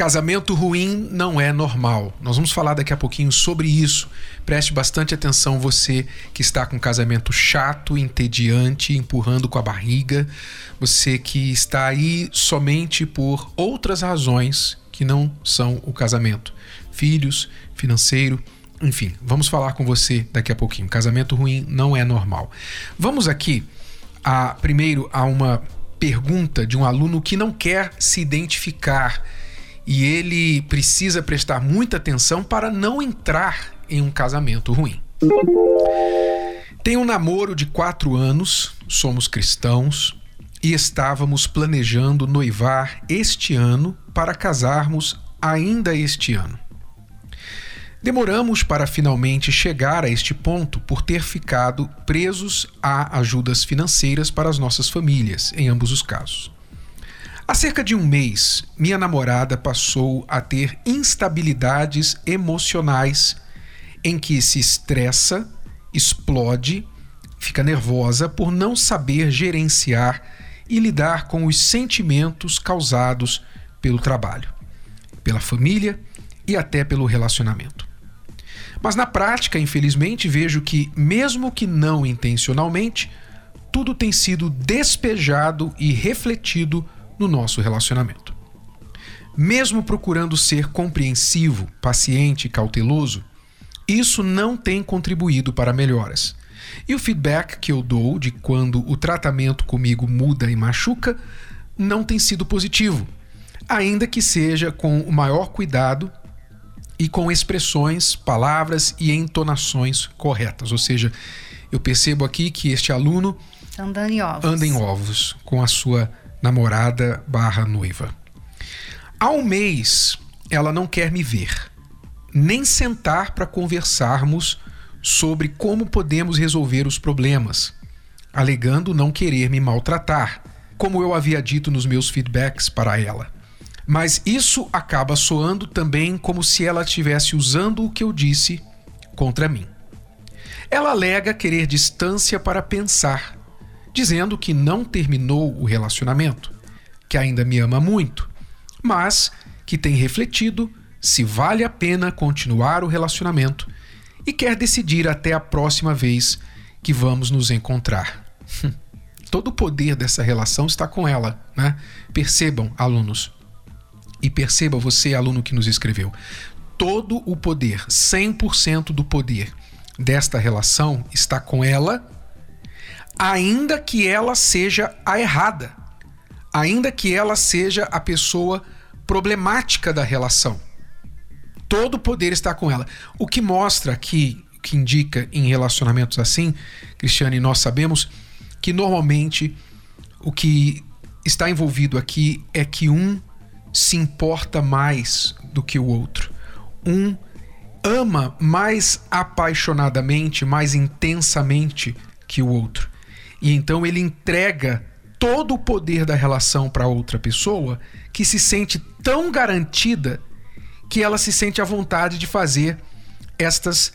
Casamento ruim não é normal. Nós vamos falar daqui a pouquinho sobre isso. Preste bastante atenção, você que está com um casamento chato, entediante, empurrando com a barriga, você que está aí somente por outras razões que não são o casamento. Filhos, financeiro, enfim, vamos falar com você daqui a pouquinho. Casamento ruim não é normal. Vamos aqui a, primeiro a uma pergunta de um aluno que não quer se identificar e ele precisa prestar muita atenção para não entrar em um casamento ruim. Tem um namoro de quatro anos, somos cristãos e estávamos planejando noivar este ano para casarmos ainda este ano. Demoramos para finalmente chegar a este ponto por ter ficado presos a ajudas financeiras para as nossas famílias, em ambos os casos. Há cerca de um mês, minha namorada passou a ter instabilidades emocionais em que se estressa, explode, fica nervosa por não saber gerenciar e lidar com os sentimentos causados pelo trabalho, pela família e até pelo relacionamento. Mas na prática, infelizmente, vejo que, mesmo que não intencionalmente, tudo tem sido despejado e refletido no nosso relacionamento. Mesmo procurando ser compreensivo, paciente e cauteloso, isso não tem contribuído para melhoras. E o feedback que eu dou de quando o tratamento comigo muda e machuca não tem sido positivo, ainda que seja com o maior cuidado e com expressões, palavras e entonações corretas. Ou seja, eu percebo aqui que este aluno anda em ovos, anda em ovos com a sua namorada barra noiva. Há um mês ela não quer me ver, nem sentar para conversarmos sobre como podemos resolver os problemas, alegando não querer me maltratar, como eu havia dito nos meus feedbacks para ela. Mas isso acaba soando também como se ela estivesse usando o que eu disse contra mim. Ela alega querer distância para pensar, dizendo que não terminou o relacionamento, que ainda me ama muito, mas que tem refletido se vale a pena continuar o relacionamento e quer decidir até a próxima vez que vamos nos encontrar. Todo o poder dessa relação está com ela, né? Percebam, alunos, e perceba você, aluno que nos escreveu, todo o poder, 100% do poder desta relação está com ela ainda que ela seja a errada, ainda que ela seja a pessoa problemática da relação. Todo o poder está com ela. O que mostra aqui, que indica em relacionamentos assim, Cristiane, nós sabemos que normalmente o que está envolvido aqui é que um se importa mais do que o outro. Um ama mais apaixonadamente, mais intensamente que o outro. E então ele entrega todo o poder da relação para outra pessoa que se sente tão garantida que ela se sente à vontade de fazer estas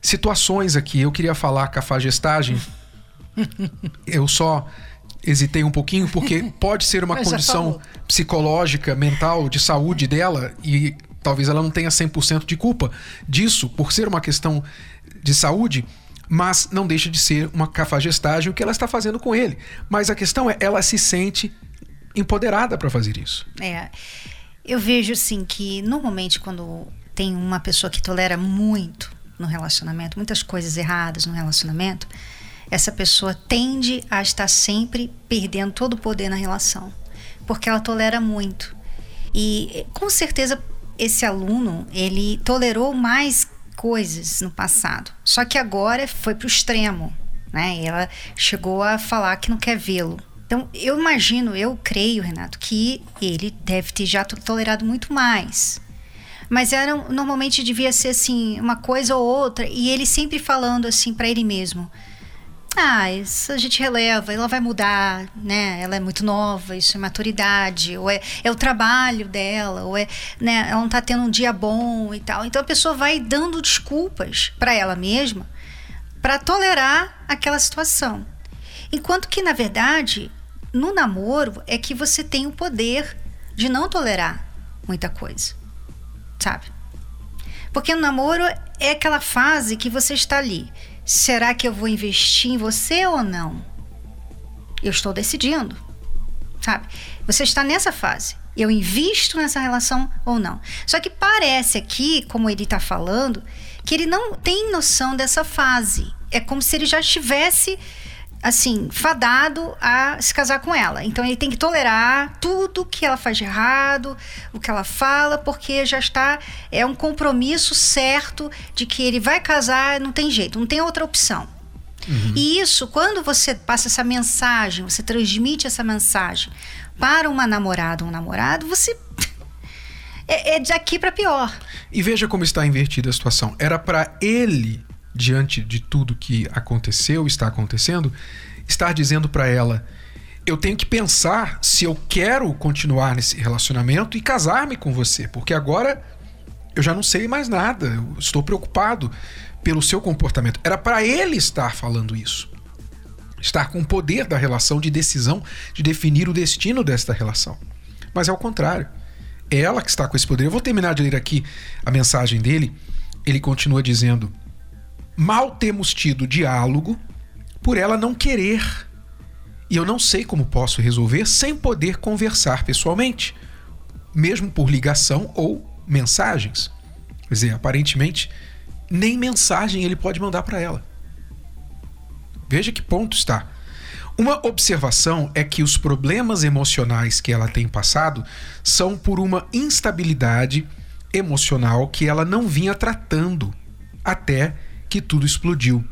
situações aqui. Eu queria falar cafagestagem. Eu só hesitei um pouquinho porque pode ser uma condição psicológica, mental, de saúde dela e talvez ela não tenha 100% de culpa disso por ser uma questão de saúde mas não deixa de ser uma cafagestagem o que ela está fazendo com ele. Mas a questão é, ela se sente empoderada para fazer isso. É. Eu vejo assim que normalmente quando tem uma pessoa que tolera muito no relacionamento, muitas coisas erradas no relacionamento, essa pessoa tende a estar sempre perdendo todo o poder na relação, porque ela tolera muito. E com certeza esse aluno, ele tolerou mais coisas no passado. Só que agora foi para o extremo, né? E ela chegou a falar que não quer vê-lo. Então, eu imagino, eu creio, Renato, que ele deve ter já tolerado muito mais. Mas era normalmente devia ser assim, uma coisa ou outra, e ele sempre falando assim para ele mesmo. Ah, isso a gente releva, ela vai mudar, né? Ela é muito nova, isso é maturidade, ou é, é o trabalho dela, ou é, né, ela não tá tendo um dia bom e tal. Então a pessoa vai dando desculpas para ela mesma para tolerar aquela situação. Enquanto que, na verdade, no namoro é que você tem o poder de não tolerar muita coisa, sabe? Porque no namoro é aquela fase que você está ali. Será que eu vou investir em você ou não? Eu estou decidindo, sabe? Você está nessa fase. Eu invisto nessa relação ou não? Só que parece aqui, como ele está falando, que ele não tem noção dessa fase. É como se ele já estivesse assim, fadado a se casar com ela. Então ele tem que tolerar tudo que ela faz de errado, o que ela fala, porque já está é um compromisso certo de que ele vai casar, não tem jeito, não tem outra opção. Uhum. E isso, quando você passa essa mensagem, você transmite essa mensagem para uma namorada ou um namorado, você é, é de aqui para pior. E veja como está invertida a situação. Era para ele diante de tudo que aconteceu, está acontecendo, estar dizendo para ela: eu tenho que pensar se eu quero continuar nesse relacionamento e casar-me com você, porque agora eu já não sei mais nada, eu estou preocupado pelo seu comportamento. Era para ele estar falando isso. Estar com o poder da relação de decisão, de definir o destino desta relação. Mas é o contrário. É ela que está com esse poder. Eu vou terminar de ler aqui a mensagem dele. Ele continua dizendo: Mal temos tido diálogo por ela não querer. E eu não sei como posso resolver sem poder conversar pessoalmente, mesmo por ligação ou mensagens. Quer dizer, aparentemente, nem mensagem ele pode mandar para ela. Veja que ponto está. Uma observação é que os problemas emocionais que ela tem passado são por uma instabilidade emocional que ela não vinha tratando até que tudo explodiu.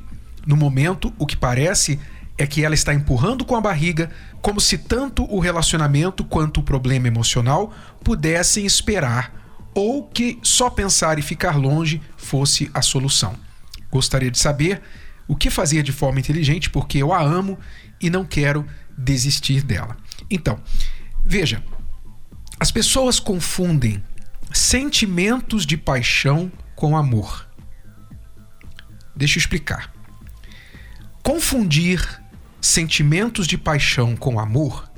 No momento, o que parece é que ela está empurrando com a barriga, como se tanto o relacionamento quanto o problema emocional pudessem esperar, ou que só pensar e ficar longe fosse a solução. Gostaria de saber o que fazer de forma inteligente, porque eu a amo e não quero desistir dela. Então, veja, as pessoas confundem sentimentos de paixão com amor. Deixa eu explicar. Confundir sentimentos de paixão com amor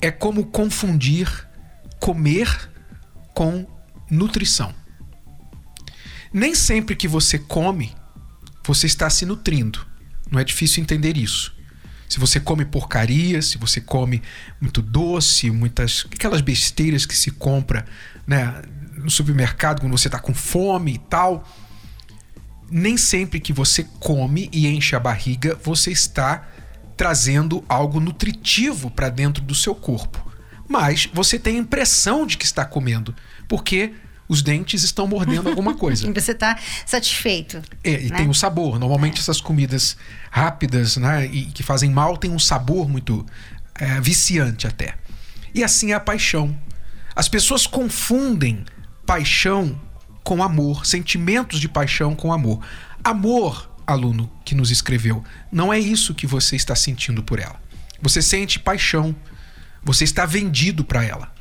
é como confundir comer com nutrição. Nem sempre que você come, você está se nutrindo. Não é difícil entender isso. Se você come porcaria, se você come muito doce, muitas aquelas besteiras que se compra né, no supermercado quando você está com fome e tal, nem sempre que você come e enche a barriga, você está trazendo algo nutritivo para dentro do seu corpo. Mas você tem a impressão de que está comendo, porque os dentes estão mordendo alguma coisa. você está satisfeito. É, e né? tem o um sabor. Normalmente é. essas comidas rápidas né, e que fazem mal têm um sabor muito é, viciante até. E assim é a paixão. As pessoas confundem paixão com amor, sentimentos de paixão com amor. Amor, aluno que nos escreveu, não é isso que você está sentindo por ela. Você sente paixão, você está vendido para ela.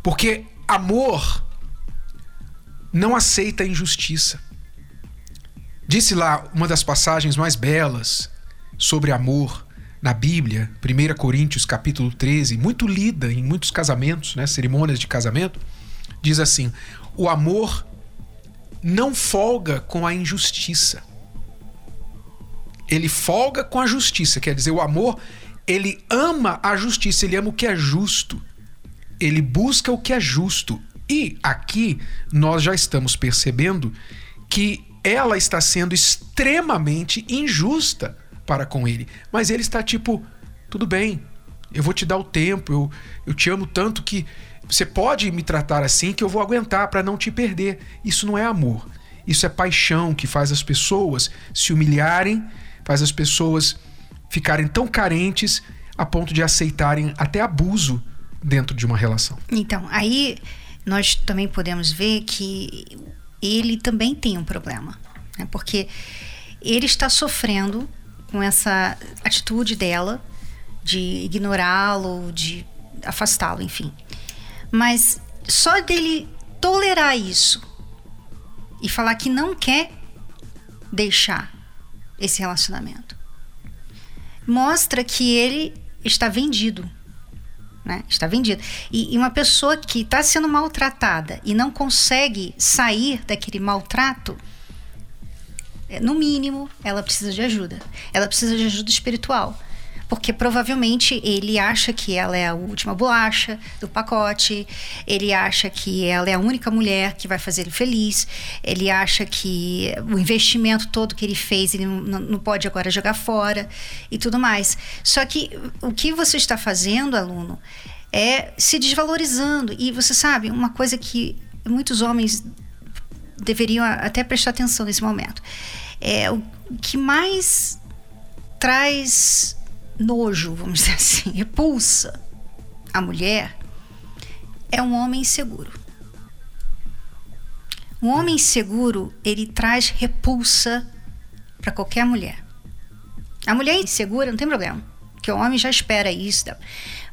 Porque amor não aceita injustiça. Disse lá uma das passagens mais belas sobre amor na Bíblia, 1 Coríntios capítulo 13, muito lida em muitos casamentos, né, cerimônias de casamento, diz assim: "O amor não folga com a injustiça. Ele folga com a justiça, quer dizer, o amor, ele ama a justiça, ele ama o que é justo. Ele busca o que é justo. E aqui nós já estamos percebendo que ela está sendo extremamente injusta para com ele. Mas ele está tipo, tudo bem, eu vou te dar o tempo, eu, eu te amo tanto que você pode me tratar assim que eu vou aguentar para não te perder. Isso não é amor. Isso é paixão que faz as pessoas se humilharem, faz as pessoas ficarem tão carentes a ponto de aceitarem até abuso dentro de uma relação. Então, aí nós também podemos ver que ele também tem um problema, né? porque ele está sofrendo com essa atitude dela de ignorá-lo, de afastá-lo, enfim. Mas só dele tolerar isso e falar que não quer deixar esse relacionamento mostra que ele está vendido. Né? Está vendido. E, e uma pessoa que está sendo maltratada e não consegue sair daquele maltrato, é, no mínimo, ela precisa de ajuda. Ela precisa de ajuda espiritual porque provavelmente ele acha que ela é a última bolacha do pacote, ele acha que ela é a única mulher que vai fazer ele feliz, ele acha que o investimento todo que ele fez ele não, não pode agora jogar fora e tudo mais. Só que o que você está fazendo, aluno, é se desvalorizando. E você sabe, uma coisa que muitos homens deveriam até prestar atenção nesse momento. É o que mais traz nojo, vamos dizer assim, repulsa a mulher, é um homem inseguro. Um homem inseguro, ele traz repulsa para qualquer mulher. A mulher insegura não tem problema, porque o homem já espera isso.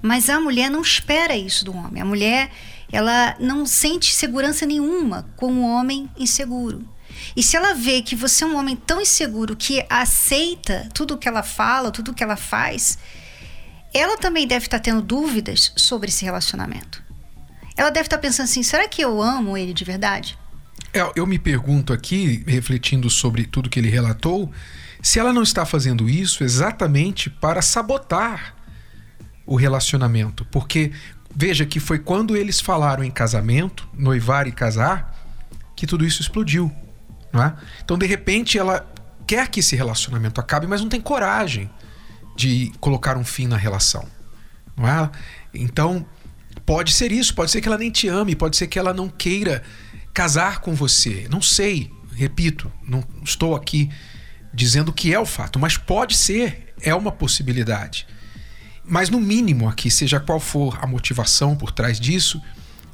Mas a mulher não espera isso do homem. A mulher, ela não sente segurança nenhuma com o homem inseguro. E se ela vê que você é um homem tão inseguro que aceita tudo que ela fala, tudo que ela faz, ela também deve estar tendo dúvidas sobre esse relacionamento. Ela deve estar pensando assim: será que eu amo ele de verdade? É, eu me pergunto aqui, refletindo sobre tudo que ele relatou, se ela não está fazendo isso exatamente para sabotar o relacionamento. Porque veja que foi quando eles falaram em casamento, noivar e casar, que tudo isso explodiu. Não é? Então, de repente, ela quer que esse relacionamento acabe, mas não tem coragem de colocar um fim na relação. Não é? Então, pode ser isso, pode ser que ela nem te ame, pode ser que ela não queira casar com você. Não sei, repito, não estou aqui dizendo que é o fato, mas pode ser, é uma possibilidade. Mas no mínimo aqui, seja qual for a motivação por trás disso,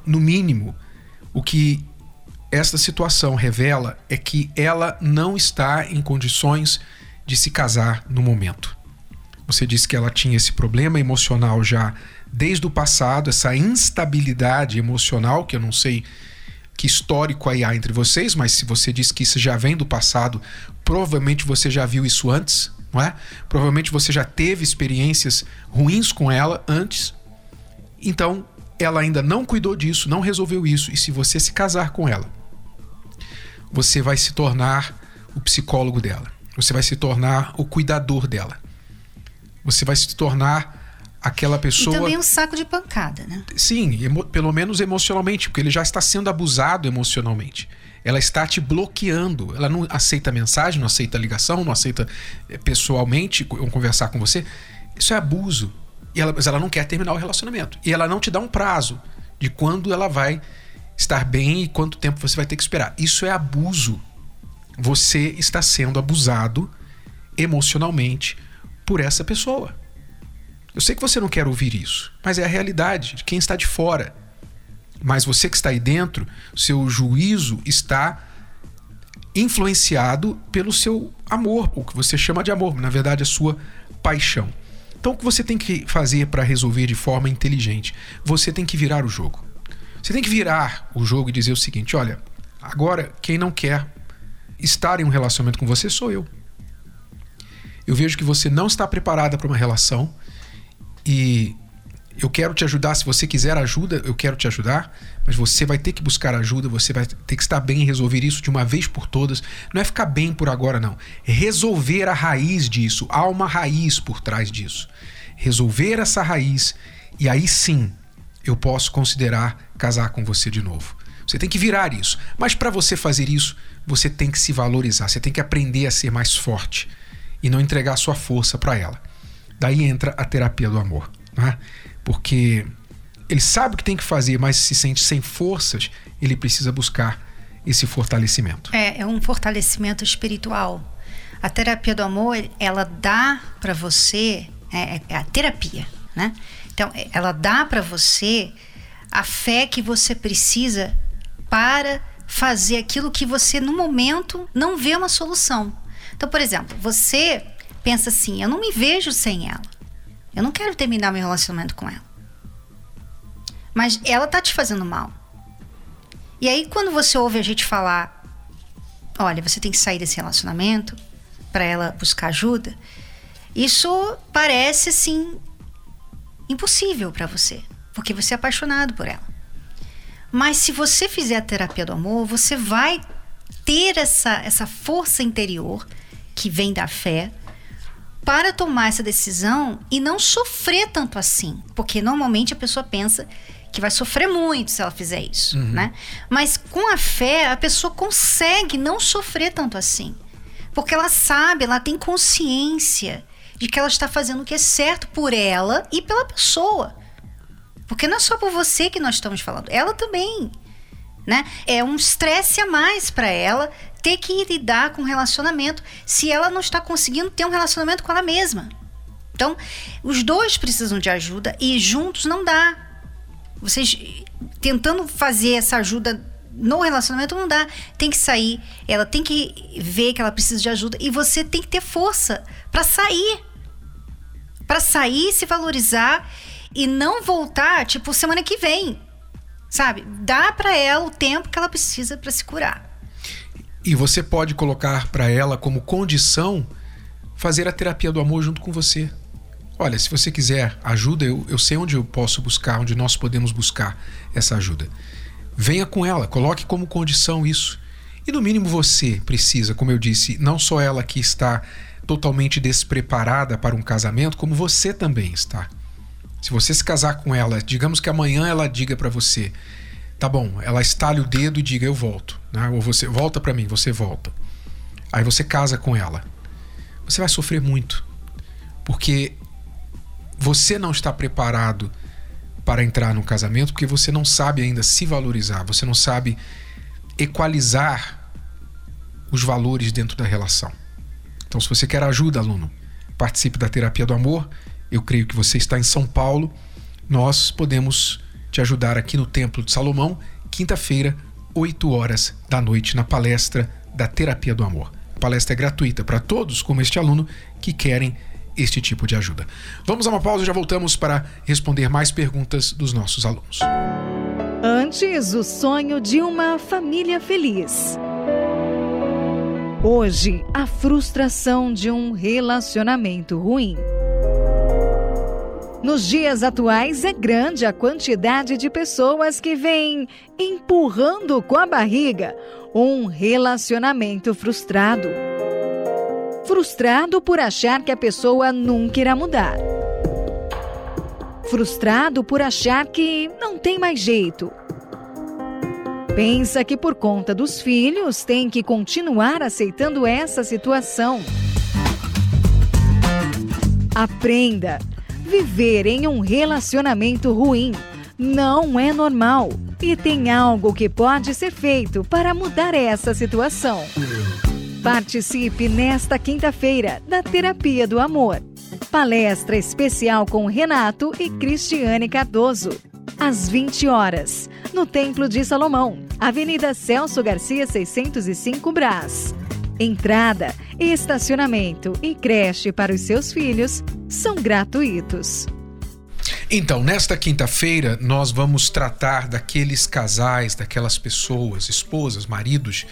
no mínimo, o que esta situação revela é que ela não está em condições de se casar no momento. Você disse que ela tinha esse problema emocional já desde o passado, essa instabilidade emocional, que eu não sei que histórico aí há entre vocês, mas se você disse que isso já vem do passado, provavelmente você já viu isso antes, não é? Provavelmente você já teve experiências ruins com ela antes. Então, ela ainda não cuidou disso, não resolveu isso, e se você se casar com ela, você vai se tornar o psicólogo dela. Você vai se tornar o cuidador dela. Você vai se tornar aquela pessoa. E também um saco de pancada, né? Sim, pelo menos emocionalmente, porque ele já está sendo abusado emocionalmente. Ela está te bloqueando. Ela não aceita mensagem, não aceita ligação, não aceita eh, pessoalmente conversar com você. Isso é abuso. E ela, mas ela não quer terminar o relacionamento. E ela não te dá um prazo de quando ela vai estar bem e quanto tempo você vai ter que esperar. Isso é abuso. Você está sendo abusado emocionalmente por essa pessoa. Eu sei que você não quer ouvir isso, mas é a realidade de quem está de fora. Mas você que está aí dentro, seu juízo está influenciado pelo seu amor, o que você chama de amor, na verdade a sua paixão. Então o que você tem que fazer para resolver de forma inteligente? Você tem que virar o jogo. Você tem que virar o jogo e dizer o seguinte: olha, agora quem não quer estar em um relacionamento com você sou eu. Eu vejo que você não está preparada para uma relação e eu quero te ajudar. Se você quiser ajuda, eu quero te ajudar, mas você vai ter que buscar ajuda, você vai ter que estar bem e resolver isso de uma vez por todas. Não é ficar bem por agora, não. Resolver a raiz disso. Há uma raiz por trás disso. Resolver essa raiz e aí sim eu posso considerar casar com você de novo. Você tem que virar isso. Mas para você fazer isso, você tem que se valorizar, você tem que aprender a ser mais forte e não entregar sua força para ela. Daí entra a terapia do amor, né? porque ele sabe o que tem que fazer, mas se sente sem forças, ele precisa buscar esse fortalecimento. É, é um fortalecimento espiritual. A terapia do amor, ela dá para você, é, é a terapia, né? Então, ela dá para você a fé que você precisa para fazer aquilo que você no momento não vê uma solução. Então, por exemplo, você pensa assim: eu não me vejo sem ela. Eu não quero terminar meu relacionamento com ela. Mas ela tá te fazendo mal. E aí, quando você ouve a gente falar: olha, você tem que sair desse relacionamento para ela buscar ajuda, isso parece assim impossível para você, porque você é apaixonado por ela. Mas se você fizer a terapia do amor, você vai ter essa, essa força interior que vem da fé para tomar essa decisão e não sofrer tanto assim. Porque normalmente a pessoa pensa que vai sofrer muito se ela fizer isso, uhum. né? Mas com a fé, a pessoa consegue não sofrer tanto assim. Porque ela sabe, ela tem consciência de que ela está fazendo o que é certo por ela e pela pessoa. Porque não é só por você que nós estamos falando, ela também. Né? É um estresse a mais para ela ter que lidar com relacionamento se ela não está conseguindo ter um relacionamento com ela mesma. Então, os dois precisam de ajuda e juntos não dá. Vocês tentando fazer essa ajuda no relacionamento não dá. Tem que sair, ela tem que ver que ela precisa de ajuda e você tem que ter força para sair. Para sair, se valorizar e não voltar, tipo, semana que vem. Sabe? Dá para ela o tempo que ela precisa para se curar. E você pode colocar para ela como condição fazer a terapia do amor junto com você. Olha, se você quiser ajuda, eu, eu sei onde eu posso buscar, onde nós podemos buscar essa ajuda. Venha com ela, coloque como condição isso. E no mínimo você precisa, como eu disse, não só ela que está totalmente despreparada para um casamento, como você também está. Se você se casar com ela, digamos que amanhã ela diga para você, tá bom, ela estale o dedo e diga eu volto, né? ou você volta para mim, você volta. Aí você casa com ela. Você vai sofrer muito, porque você não está preparado para entrar no casamento, porque você não sabe ainda se valorizar, você não sabe equalizar os valores dentro da relação. Então, se você quer ajuda, aluno, participe da terapia do amor eu creio que você está em São Paulo, nós podemos te ajudar aqui no Templo de Salomão, quinta-feira, 8 horas da noite, na palestra da Terapia do Amor. A palestra é gratuita para todos, como este aluno, que querem este tipo de ajuda. Vamos a uma pausa e já voltamos para responder mais perguntas dos nossos alunos. Antes, o sonho de uma família feliz. Hoje, a frustração de um relacionamento ruim. Nos dias atuais, é grande a quantidade de pessoas que vêm empurrando com a barriga um relacionamento frustrado. Frustrado por achar que a pessoa nunca irá mudar. Frustrado por achar que não tem mais jeito. Pensa que por conta dos filhos tem que continuar aceitando essa situação. Aprenda Viver em um relacionamento ruim não é normal e tem algo que pode ser feito para mudar essa situação. Participe nesta quinta-feira da Terapia do Amor. Palestra especial com Renato e Cristiane Cardoso. Às 20 horas, no Templo de Salomão, Avenida Celso Garcia 605 Brás. Entrada, estacionamento e creche para os seus filhos são gratuitos. Então, nesta quinta-feira, nós vamos tratar daqueles casais, daquelas pessoas, esposas, maridos,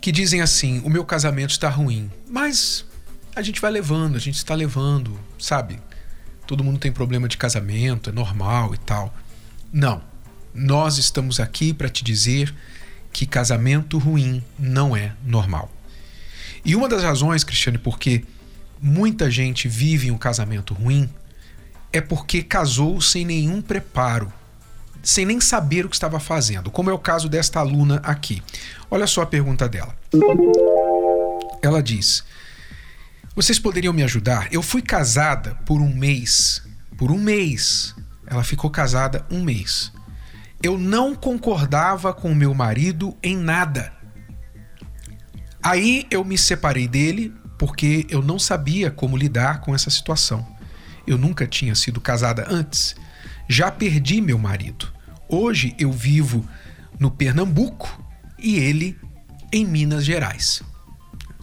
que dizem assim: o meu casamento está ruim, mas a gente vai levando, a gente está levando, sabe? Todo mundo tem problema de casamento, é normal e tal. Não. Nós estamos aqui para te dizer que casamento ruim não é normal. E uma das razões, Cristiane, porque muita gente vive um casamento ruim é porque casou sem nenhum preparo, sem nem saber o que estava fazendo, como é o caso desta aluna aqui. Olha só a pergunta dela. Ela diz: Vocês poderiam me ajudar? Eu fui casada por um mês. Por um mês. Ela ficou casada um mês. Eu não concordava com meu marido em nada. Aí eu me separei dele porque eu não sabia como lidar com essa situação. Eu nunca tinha sido casada antes. Já perdi meu marido. Hoje eu vivo no Pernambuco e ele em Minas Gerais.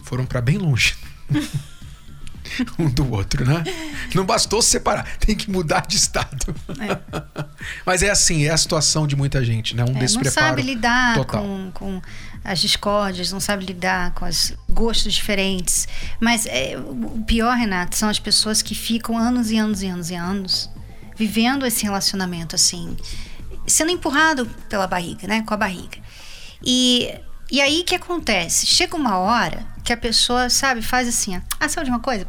Foram para bem longe. um do outro, né? Não bastou se separar, tem que mudar de estado. É. Mas é assim, é a situação de muita gente, né? Um é, despreparo Não sabe lidar total. com, com as discórdias, não sabe lidar com os gostos diferentes. Mas é, o pior, Renato, são as pessoas que ficam anos e anos e anos e anos vivendo esse relacionamento assim, sendo empurrado pela barriga, né? Com a barriga. E e aí o que acontece? Chega uma hora que a pessoa, sabe, faz assim, ó, ah, sabe de uma coisa?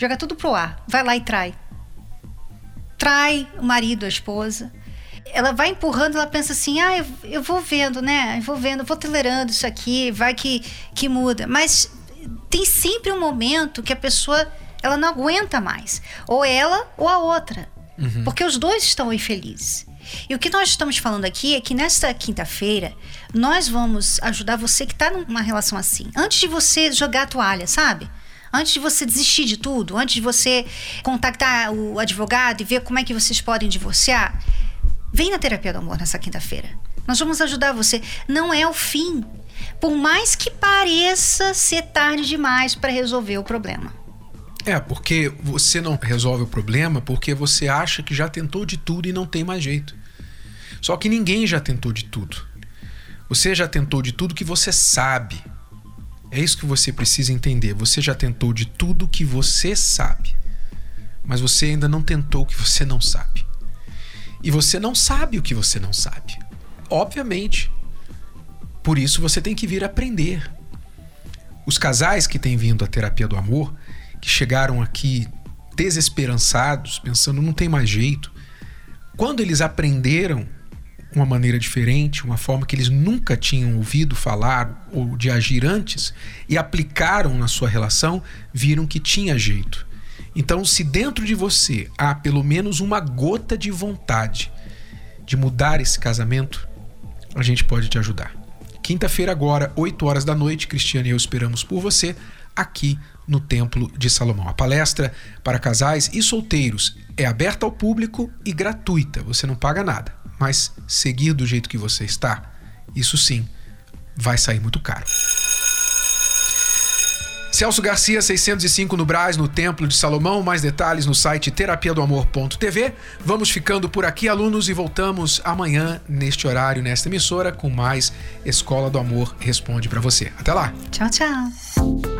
joga tudo pro ar, vai lá e trai. Trai o marido, a esposa. Ela vai empurrando, ela pensa assim, ah, eu, eu vou vendo, né? Eu vou vendo, eu vou tolerando isso aqui, vai que, que muda. Mas tem sempre um momento que a pessoa, ela não aguenta mais. Ou ela ou a outra. Uhum. Porque os dois estão infelizes. E o que nós estamos falando aqui é que nesta quinta-feira nós vamos ajudar você que está numa relação assim. Antes de você jogar a toalha, sabe? Antes de você desistir de tudo, antes de você contactar o advogado e ver como é que vocês podem divorciar, vem na terapia do amor nessa quinta-feira. Nós vamos ajudar você. Não é o fim. Por mais que pareça ser tarde demais para resolver o problema. É, porque você não resolve o problema porque você acha que já tentou de tudo e não tem mais jeito. Só que ninguém já tentou de tudo. Você já tentou de tudo que você sabe. É isso que você precisa entender. Você já tentou de tudo que você sabe. Mas você ainda não tentou o que você não sabe. E você não sabe o que você não sabe. Obviamente. Por isso você tem que vir aprender. Os casais que têm vindo à terapia do amor que chegaram aqui desesperançados, pensando não tem mais jeito, quando eles aprenderam uma maneira diferente, uma forma que eles nunca tinham ouvido falar ou de agir antes e aplicaram na sua relação, viram que tinha jeito. Então, se dentro de você há pelo menos uma gota de vontade de mudar esse casamento, a gente pode te ajudar. Quinta-feira, agora, 8 horas da noite, Cristiane e eu esperamos por você aqui no Templo de Salomão. A palestra para casais e solteiros é aberta ao público e gratuita, você não paga nada. Mas seguir do jeito que você está, isso sim, vai sair muito caro. Celso Garcia, 605 no Brás, no Templo de Salomão. Mais detalhes no site terapia do amor.tv. Vamos ficando por aqui, alunos, e voltamos amanhã, neste horário, nesta emissora, com mais Escola do Amor Responde para você. Até lá. Tchau, tchau.